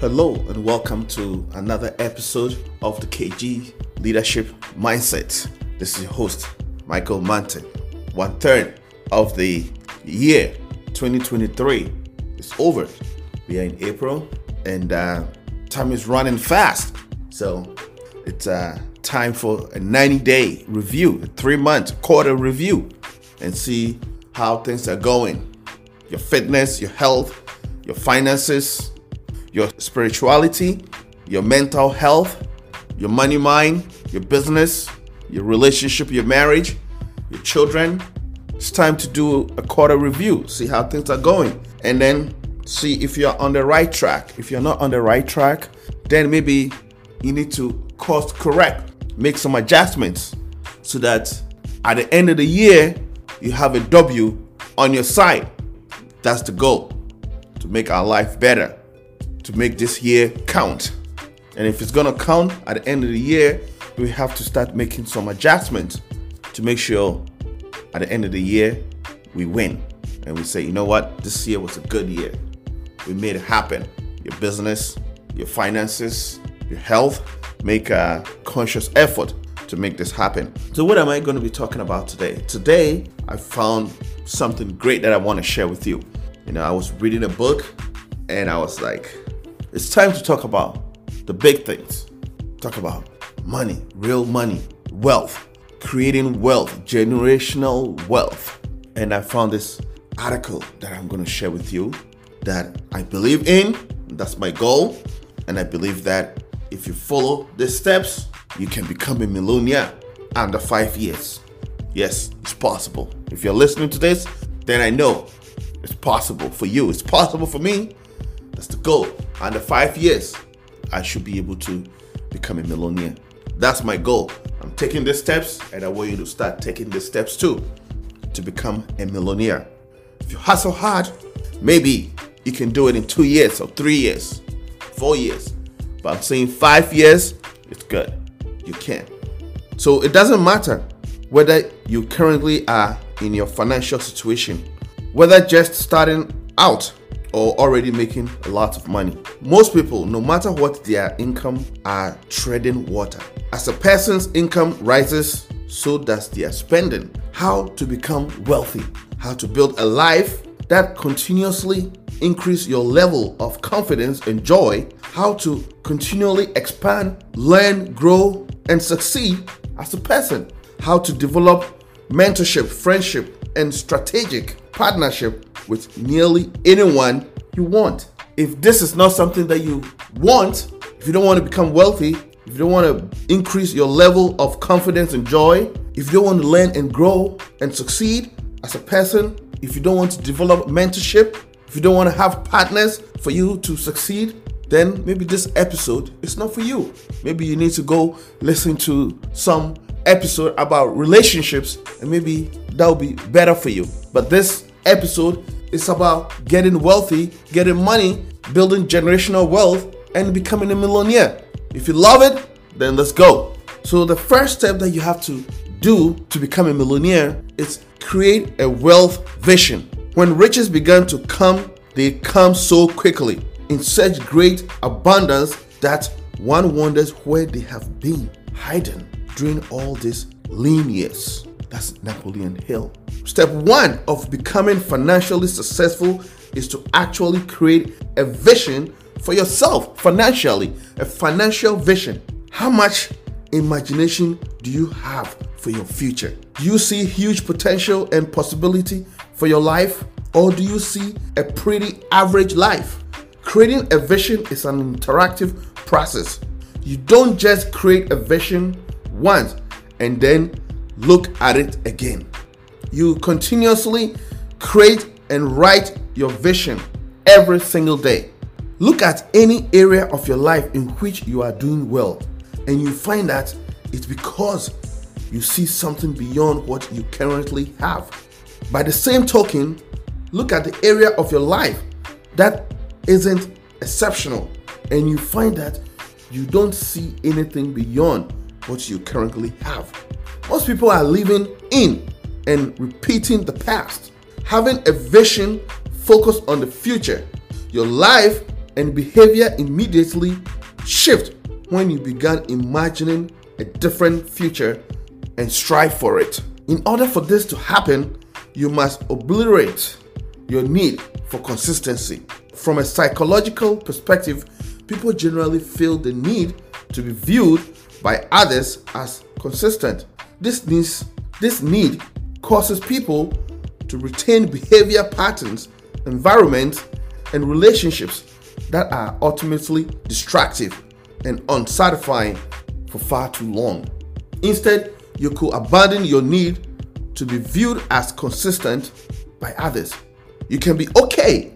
Hello, and welcome to another episode of the KG Leadership Mindset. This is your host, Michael Manton. One third of the year 2023 is over. We are in April, and uh, time is running fast. So it's uh, time for a 90 day review, a three month quarter review, and see how things are going. Your fitness, your health, your finances, your spirituality, your mental health, your money mind, your business, your relationship, your marriage, your children. It's time to do a quarter review, see how things are going, and then see if you're on the right track. If you're not on the right track, then maybe you need to course correct, make some adjustments so that at the end of the year, you have a W on your side. That's the goal to make our life better to make this year count. And if it's gonna count at the end of the year, we have to start making some adjustments to make sure at the end of the year we win. And we say, you know what, this year was a good year. We made it happen. Your business, your finances, your health, make a conscious effort to make this happen. So, what am I going to be talking about today? Today, I found something great that I want to share with you. You know, I was reading a book and I was like, it's time to talk about the big things. Talk about money, real money, wealth, creating wealth, generational wealth. And I found this article that I'm going to share with you that I believe in. That's my goal. And I believe that if you follow the steps, you can become a millionaire under five years. Yes, it's possible. If you're listening to this, then I know it's possible for you. It's possible for me. That's the goal. Under five years, I should be able to become a millionaire. That's my goal. I'm taking the steps, and I want you to start taking the steps too to become a millionaire. If you hustle hard, maybe you can do it in two years or three years, four years. But I'm saying five years, it's good. You can. So it doesn't matter whether you currently are in your financial situation, whether just starting out or already making a lot of money. Most people, no matter what their income, are treading water. As a person's income rises, so does their spending. How to become wealthy, how to build a life that continuously increase your level of confidence and joy, how to continually expand, learn, grow, and succeed as a person, how to develop mentorship, friendship, and strategic partnership with nearly anyone you want. If this is not something that you want, if you don't want to become wealthy, if you don't want to increase your level of confidence and joy, if you don't want to learn and grow and succeed as a person, if you don't want to develop mentorship, if you don't want to have partners for you to succeed, then maybe this episode is not for you. Maybe you need to go listen to some episode about relationships and maybe that will be better for you. But this episode is about getting wealthy, getting money, building generational wealth, and becoming a millionaire. If you love it, then let's go. So, the first step that you have to do to become a millionaire is create a wealth vision. When riches began to come, they come so quickly in such great abundance that one wonders where they have been hiding during all these lean years. That's Napoleon Hill. Step one of becoming financially successful is to actually create a vision for yourself financially, a financial vision. How much imagination do you have for your future? Do you see huge potential and possibility for your life? Or do you see a pretty average life? Creating a vision is an interactive process. You don't just create a vision once and then look at it again. You continuously create and write your vision every single day. Look at any area of your life in which you are doing well, and you find that it's because you see something beyond what you currently have. By the same token, look at the area of your life that isn't exceptional, and you find that you don't see anything beyond what you currently have. Most people are living in and repeating the past. Having a vision focused on the future, your life and behavior immediately shift when you begin imagining a different future and strive for it. In order for this to happen, you must obliterate your need for consistency. From a psychological perspective, people generally feel the need to be viewed by others as consistent. This needs this need causes people to retain behavior patterns, environments, and relationships that are ultimately destructive and unsatisfying for far too long. Instead, you could abandon your need to be viewed as consistent by others. You can be okay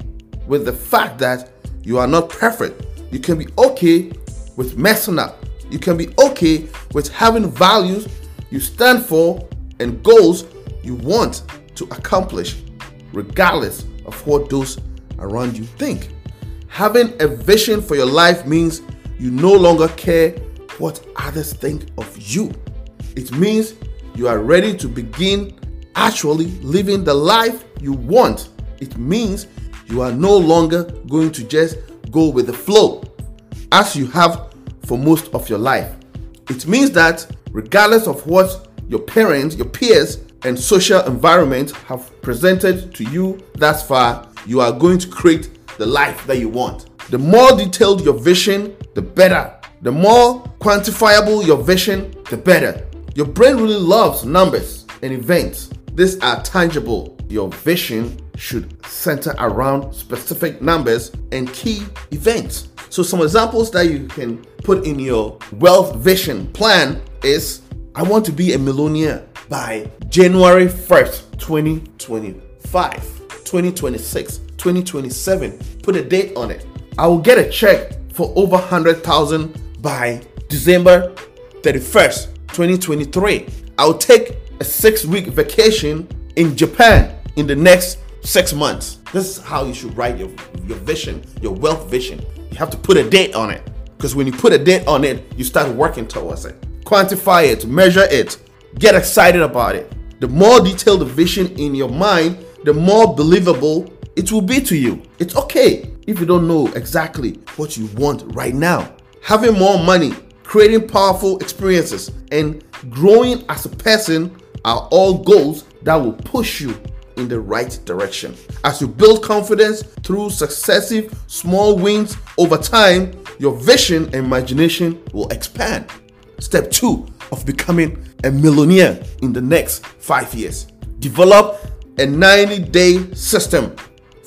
with the fact that you are not perfect. You can be okay with messing up. You can be okay with having values you stand for and goals you want to accomplish, regardless of what those around you think. Having a vision for your life means you no longer care what others think of you. It means you are ready to begin actually living the life you want. It means you are no longer going to just go with the flow as you have for most of your life. It means that regardless of what your parents, your peers, and social environment have presented to you thus far, you are going to create the life that you want. The more detailed your vision, the better. The more quantifiable your vision, the better. Your brain really loves numbers and events. These are tangible. Your vision should center around specific numbers and key events. So, some examples that you can put in your wealth vision plan is I want to be a millionaire by January 1st, 2025, 2026, 2027. Put a date on it. I will get a check for over 100,000 by December 31st, 2023. I'll take a six week vacation in Japan in the next six months. This is how you should write your, your vision, your wealth vision. You have to put a date on it. Because when you put a date on it, you start working towards it. Quantify it, measure it, get excited about it. The more detailed the vision in your mind, the more believable it will be to you. It's okay if you don't know exactly what you want right now. Having more money, creating powerful experiences, and growing as a person are all goals that will push you in the right direction. As you build confidence through successive small wins over time, your vision and imagination will expand. Step two of becoming a millionaire in the next five years. Develop a 90 day system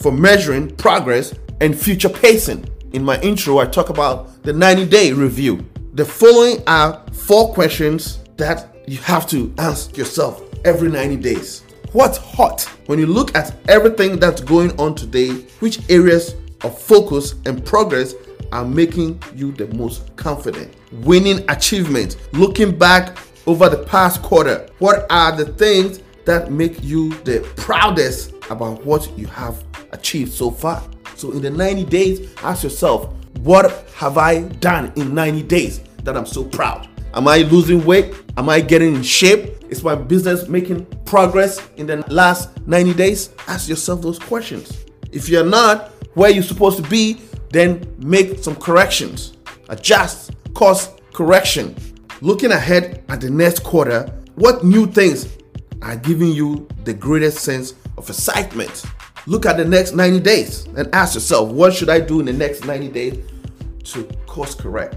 for measuring progress and future pacing. In my intro, I talk about the 90 day review. The following are four questions that you have to ask yourself every 90 days. What's hot? When you look at everything that's going on today, which areas of focus and progress are making you the most confident? Winning achievements. Looking back over the past quarter, what are the things that make you the proudest about what you have achieved so far? So, in the 90 days, ask yourself, what have I done in 90 days that I'm so proud? Am I losing weight? Am I getting in shape? Is my business making progress in the last 90 days? Ask yourself those questions. If you're not where you're supposed to be, then make some corrections. Adjust, course correction. Looking ahead at the next quarter, what new things are giving you the greatest sense of excitement? Look at the next 90 days and ask yourself, what should I do in the next 90 days to course correct?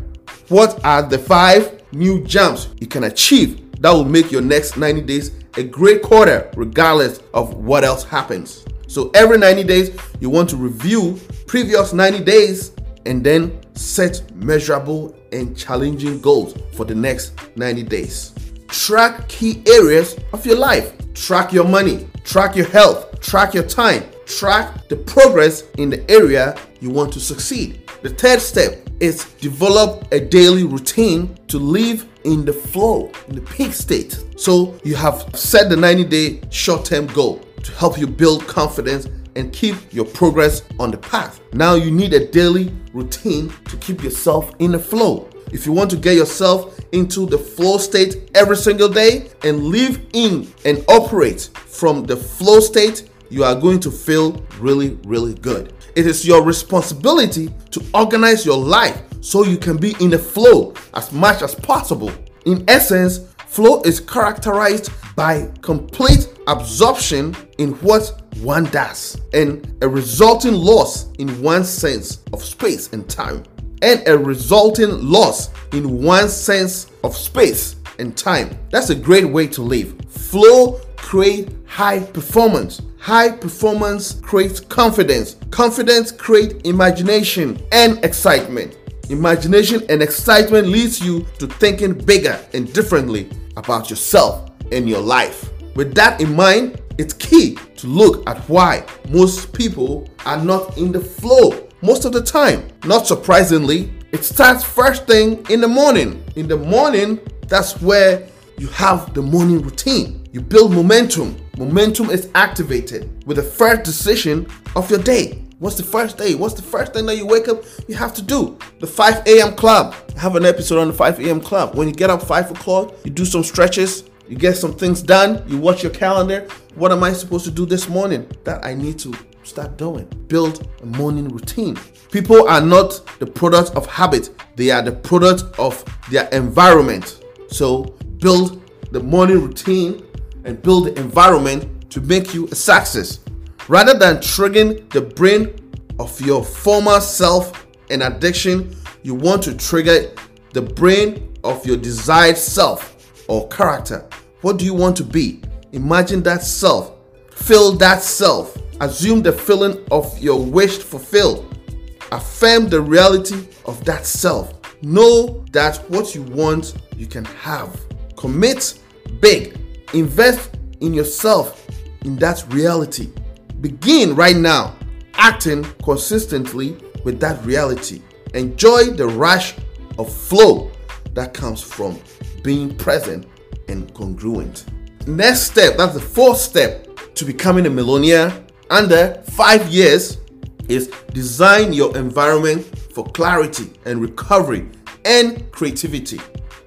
What are the five new jumps you can achieve that will make your next 90 days a great quarter, regardless of what else happens. So, every 90 days, you want to review previous 90 days and then set measurable and challenging goals for the next 90 days. Track key areas of your life. Track your money, track your health, track your time, track the progress in the area you want to succeed. The third step is develop a daily routine to live in the flow, in the peak state. So you have set the 90 day short term goal to help you build confidence and keep your progress on the path. Now you need a daily routine to keep yourself in the flow. If you want to get yourself into the flow state every single day and live in and operate from the flow state, you are going to feel really, really good. it is your responsibility to organize your life so you can be in the flow as much as possible. In essence, flow is characterized by complete absorption in what one does and a resulting loss in one's sense of space and time and a resulting loss in one's sense of space and time. That's a great way to live. Flow create high performance. High performance creates confidence. Confidence creates imagination and excitement. Imagination and excitement leads you to thinking bigger and differently about yourself and your life. With that in mind, it's key to look at why most people are not in the flow most of the time. Not surprisingly, it starts first thing in the morning. In the morning, that's where you have the morning routine. You build momentum. Momentum is activated with the first decision of your day. What's the first day? What's the first thing that you wake up you have to do? The 5 a.m. club. I have an episode on the 5 a.m. club. When you get up 5 o'clock, you do some stretches, you get some things done, you watch your calendar. What am I supposed to do this morning that I need to start doing? Build a morning routine. People are not the product of habit, they are the product of their environment. So build the morning routine and build the environment to make you a success. Rather than triggering the brain of your former self and addiction, you want to trigger the brain of your desired self or character. What do you want to be? Imagine that self. Feel that self. Assume the feeling of your wish fulfilled. Affirm the reality of that self. Know that what you want, you can have. Commit big. Invest in yourself in that reality. Begin right now acting consistently with that reality. Enjoy the rush of flow that comes from being present and congruent. Next step, that's the fourth step to becoming a millionaire under five years, is design your environment for clarity and recovery and creativity.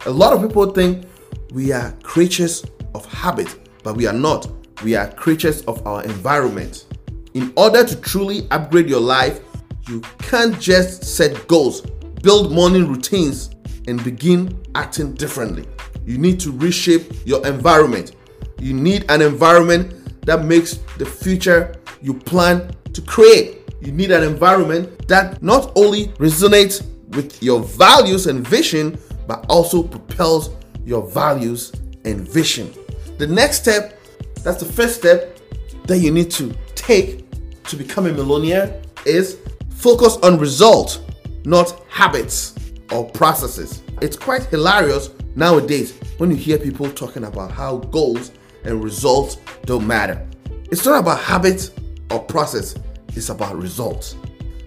A lot of people think we are creatures of habit, but we are not. We are creatures of our environment. In order to truly upgrade your life, you can't just set goals, build morning routines, and begin acting differently. You need to reshape your environment. You need an environment that makes the future you plan to create. You need an environment that not only resonates with your values and vision, but also propels your values and vision. The next step, that's the first step that you need to take to become a millionaire, is focus on results, not habits or processes. It's quite hilarious nowadays when you hear people talking about how goals and results don't matter. It's not about habits or process, it's about results.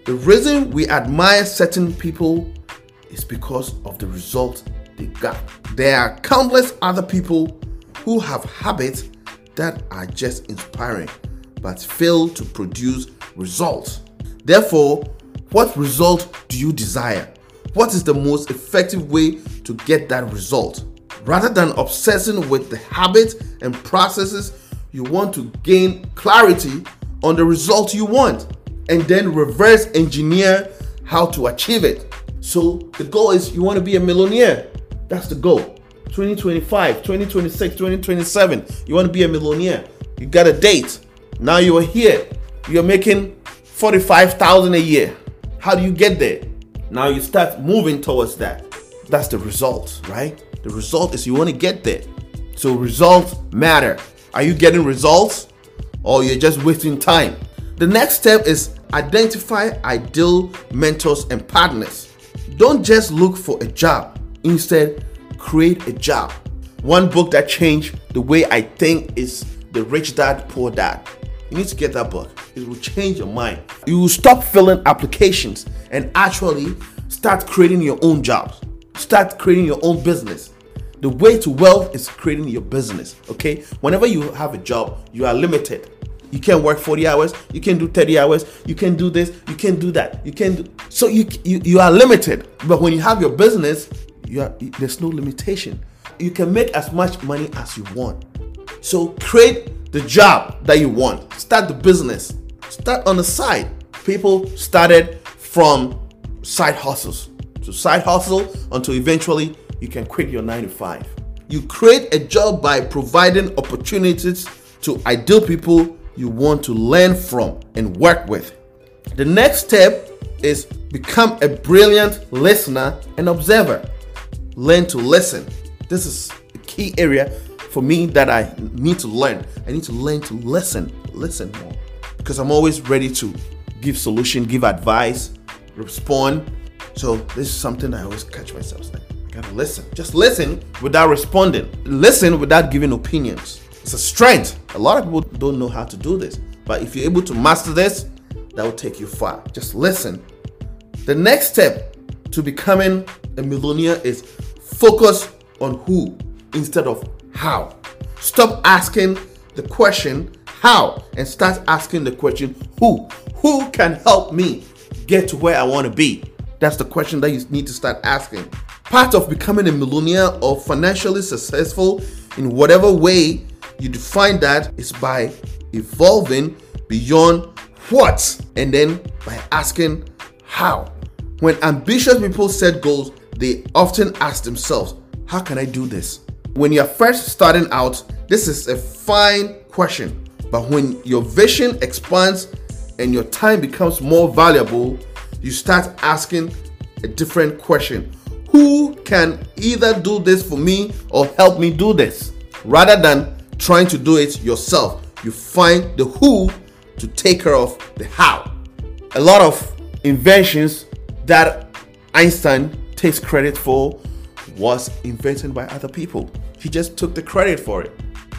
The reason we admire certain people is because of the results they got. There are countless other people who have habits that are just inspiring but fail to produce results. Therefore, what result do you desire? What is the most effective way to get that result? Rather than obsessing with the habits and processes, you want to gain clarity on the result you want and then reverse engineer how to achieve it. So the goal is you want to be a millionaire. That's the goal. 2025, 2026, 2027. You want to be a millionaire. You got a date. Now you are here. You're making 45,000 a year. How do you get there? Now you start moving towards that. That's the result, right? The result is you want to get there. So results matter. Are you getting results or you're just wasting time? The next step is identify ideal mentors and partners. Don't just look for a job. Instead, create a job. One book that changed the way I think is The Rich Dad Poor Dad. You need to get that book. It will change your mind. You will stop filling applications and actually start creating your own jobs. Start creating your own business. The way to wealth is creating your business. Okay. Whenever you have a job, you are limited. You can't work 40 hours. You can do 30 hours. You can do this. You can do that. You can do. So you you, you are limited. But when you have your business, are, there's no limitation. You can make as much money as you want. So create the job that you want. Start the business. Start on the side. People started from side hustles to side hustle until eventually you can quit your 9 to 5. You create a job by providing opportunities to ideal people you want to learn from and work with. The next step is become a brilliant listener and observer. Learn to listen. This is a key area for me that I need to learn. I need to learn to listen, listen more because I'm always ready to give solution, give advice, respond. So this is something I always catch myself like, I gotta listen. Just listen without responding. Listen without giving opinions. It's a strength. A lot of people don't know how to do this. But if you're able to master this, that will take you far. Just listen. The next step to becoming a millionaire is focus on who instead of how. Stop asking the question how and start asking the question who. Who can help me get to where I want to be? That's the question that you need to start asking. Part of becoming a millionaire or financially successful in whatever way you define that is by evolving beyond what and then by asking how. When ambitious people set goals, they often ask themselves, How can I do this? When you're first starting out, this is a fine question. But when your vision expands and your time becomes more valuable, you start asking a different question Who can either do this for me or help me do this? Rather than trying to do it yourself, you find the who to take care of the how. A lot of inventions that Einstein takes credit for was invented by other people. He just took the credit for it.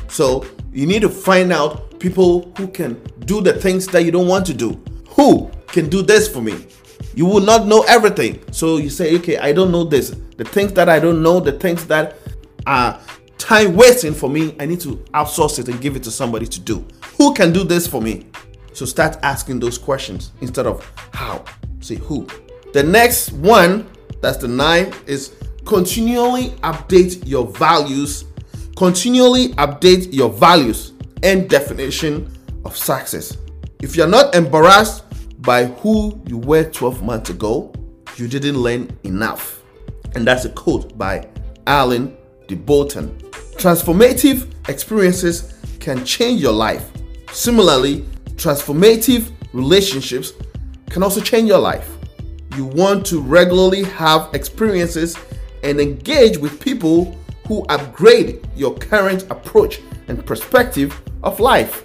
So you need to find out people who can do the things that you don't want to do. Who can do this for me? You will not know everything. So you say, okay, I don't know this. The things that I don't know, the things that are time wasting for me, I need to outsource it and give it to somebody to do. Who can do this for me? So start asking those questions instead of how. Say who. The next one, that's the nine, is continually update your values. Continually update your values and definition of success. If you're not embarrassed by who you were 12 months ago, you didn't learn enough. And that's a quote by Alain de Botton. Transformative experiences can change your life. Similarly, transformative relationships can also change your life. You want to regularly have experiences and engage with people who upgrade your current approach and perspective of life.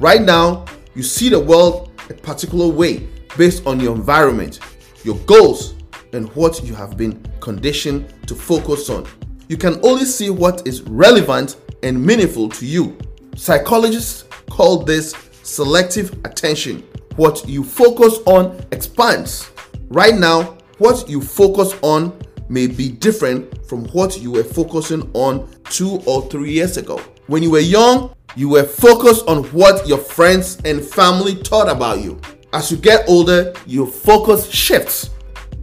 Right now, you see the world a particular way based on your environment, your goals, and what you have been conditioned to focus on. You can only see what is relevant and meaningful to you. Psychologists call this selective attention. What you focus on expands. Right now, what you focus on may be different from what you were focusing on two or three years ago. When you were young, you were focused on what your friends and family thought about you. As you get older, your focus shifts.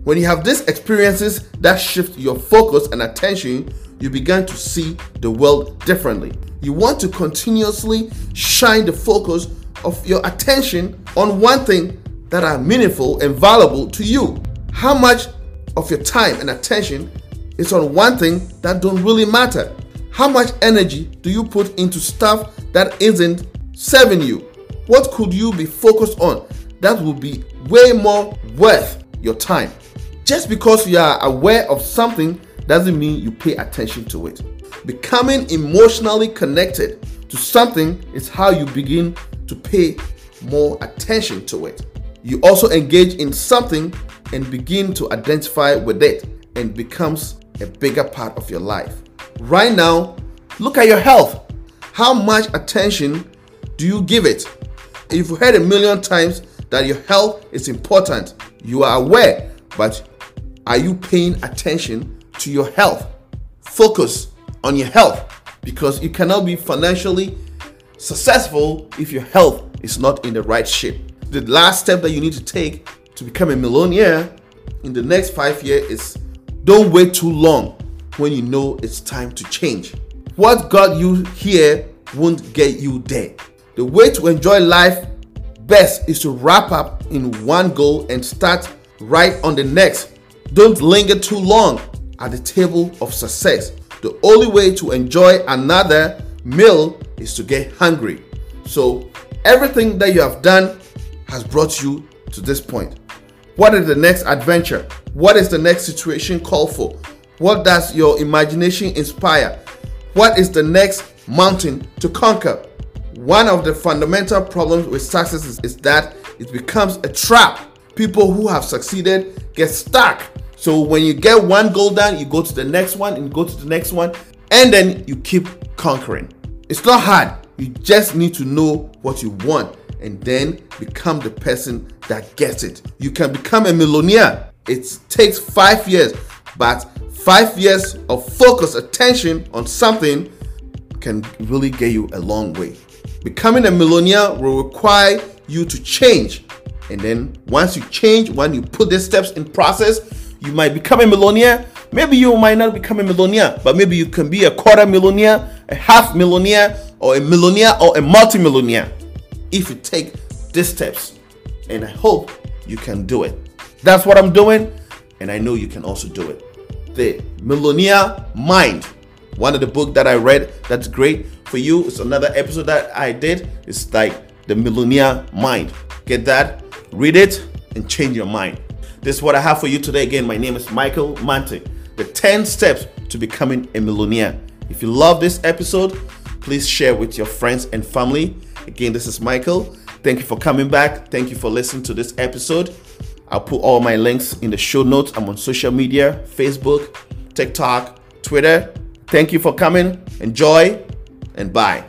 When you have these experiences that shift your focus and attention, you begin to see the world differently. You want to continuously shine the focus of your attention on one thing that are meaningful and valuable to you. How much of your time and attention is on one thing that don't really matter? How much energy do you put into stuff that isn't serving you? What could you be focused on that would be way more worth your time? Just because you are aware of something doesn't mean you pay attention to it. Becoming emotionally connected to something is how you begin to pay more attention to it. You also engage in something and begin to identify with it and becomes a bigger part of your life. Right now, look at your health. How much attention do you give it? If you've heard a million times that your health is important, you are aware, but are you paying attention to your health? Focus on your health because you cannot be financially successful if your health is not in the right shape. The last step that you need to take to become a millionaire in the next five years is don't wait too long when you know it's time to change. What got you here won't get you there. The way to enjoy life best is to wrap up in one goal and start right on the next. Don't linger too long at the table of success. The only way to enjoy another meal is to get hungry. So, everything that you have done has brought you to this point. What is the next adventure? What is the next situation called for? What does your imagination inspire? What is the next mountain to conquer? One of the fundamental problems with success is, is that it becomes a trap. People who have succeeded get stuck. So when you get one goal done, you go to the next one and go to the next one, and then you keep conquering. It's not hard. You just need to know what you want and then become the person that gets it. You can become a millionaire. It takes five years, but five years of focus, attention on something can really get you a long way. Becoming a millionaire will require you to change. And then once you change, when you put these steps in process, you might become a millionaire. Maybe you might not become a millionaire, but maybe you can be a quarter millionaire, a half millionaire, or a millionaire or a multi-millionaire if you take these steps. And I hope you can do it. That's what I'm doing, and I know you can also do it. The Millionaire Mind, one of the book that I read that's great for you. It's another episode that I did. It's like the Millionaire Mind. Get that, read it, and change your mind. This is what I have for you today. Again, my name is Michael Mante. The 10 steps to becoming a millionaire. If you love this episode, please share with your friends and family. Again, this is Michael. Thank you for coming back. Thank you for listening to this episode. I'll put all my links in the show notes. I'm on social media Facebook, TikTok, Twitter. Thank you for coming. Enjoy and bye.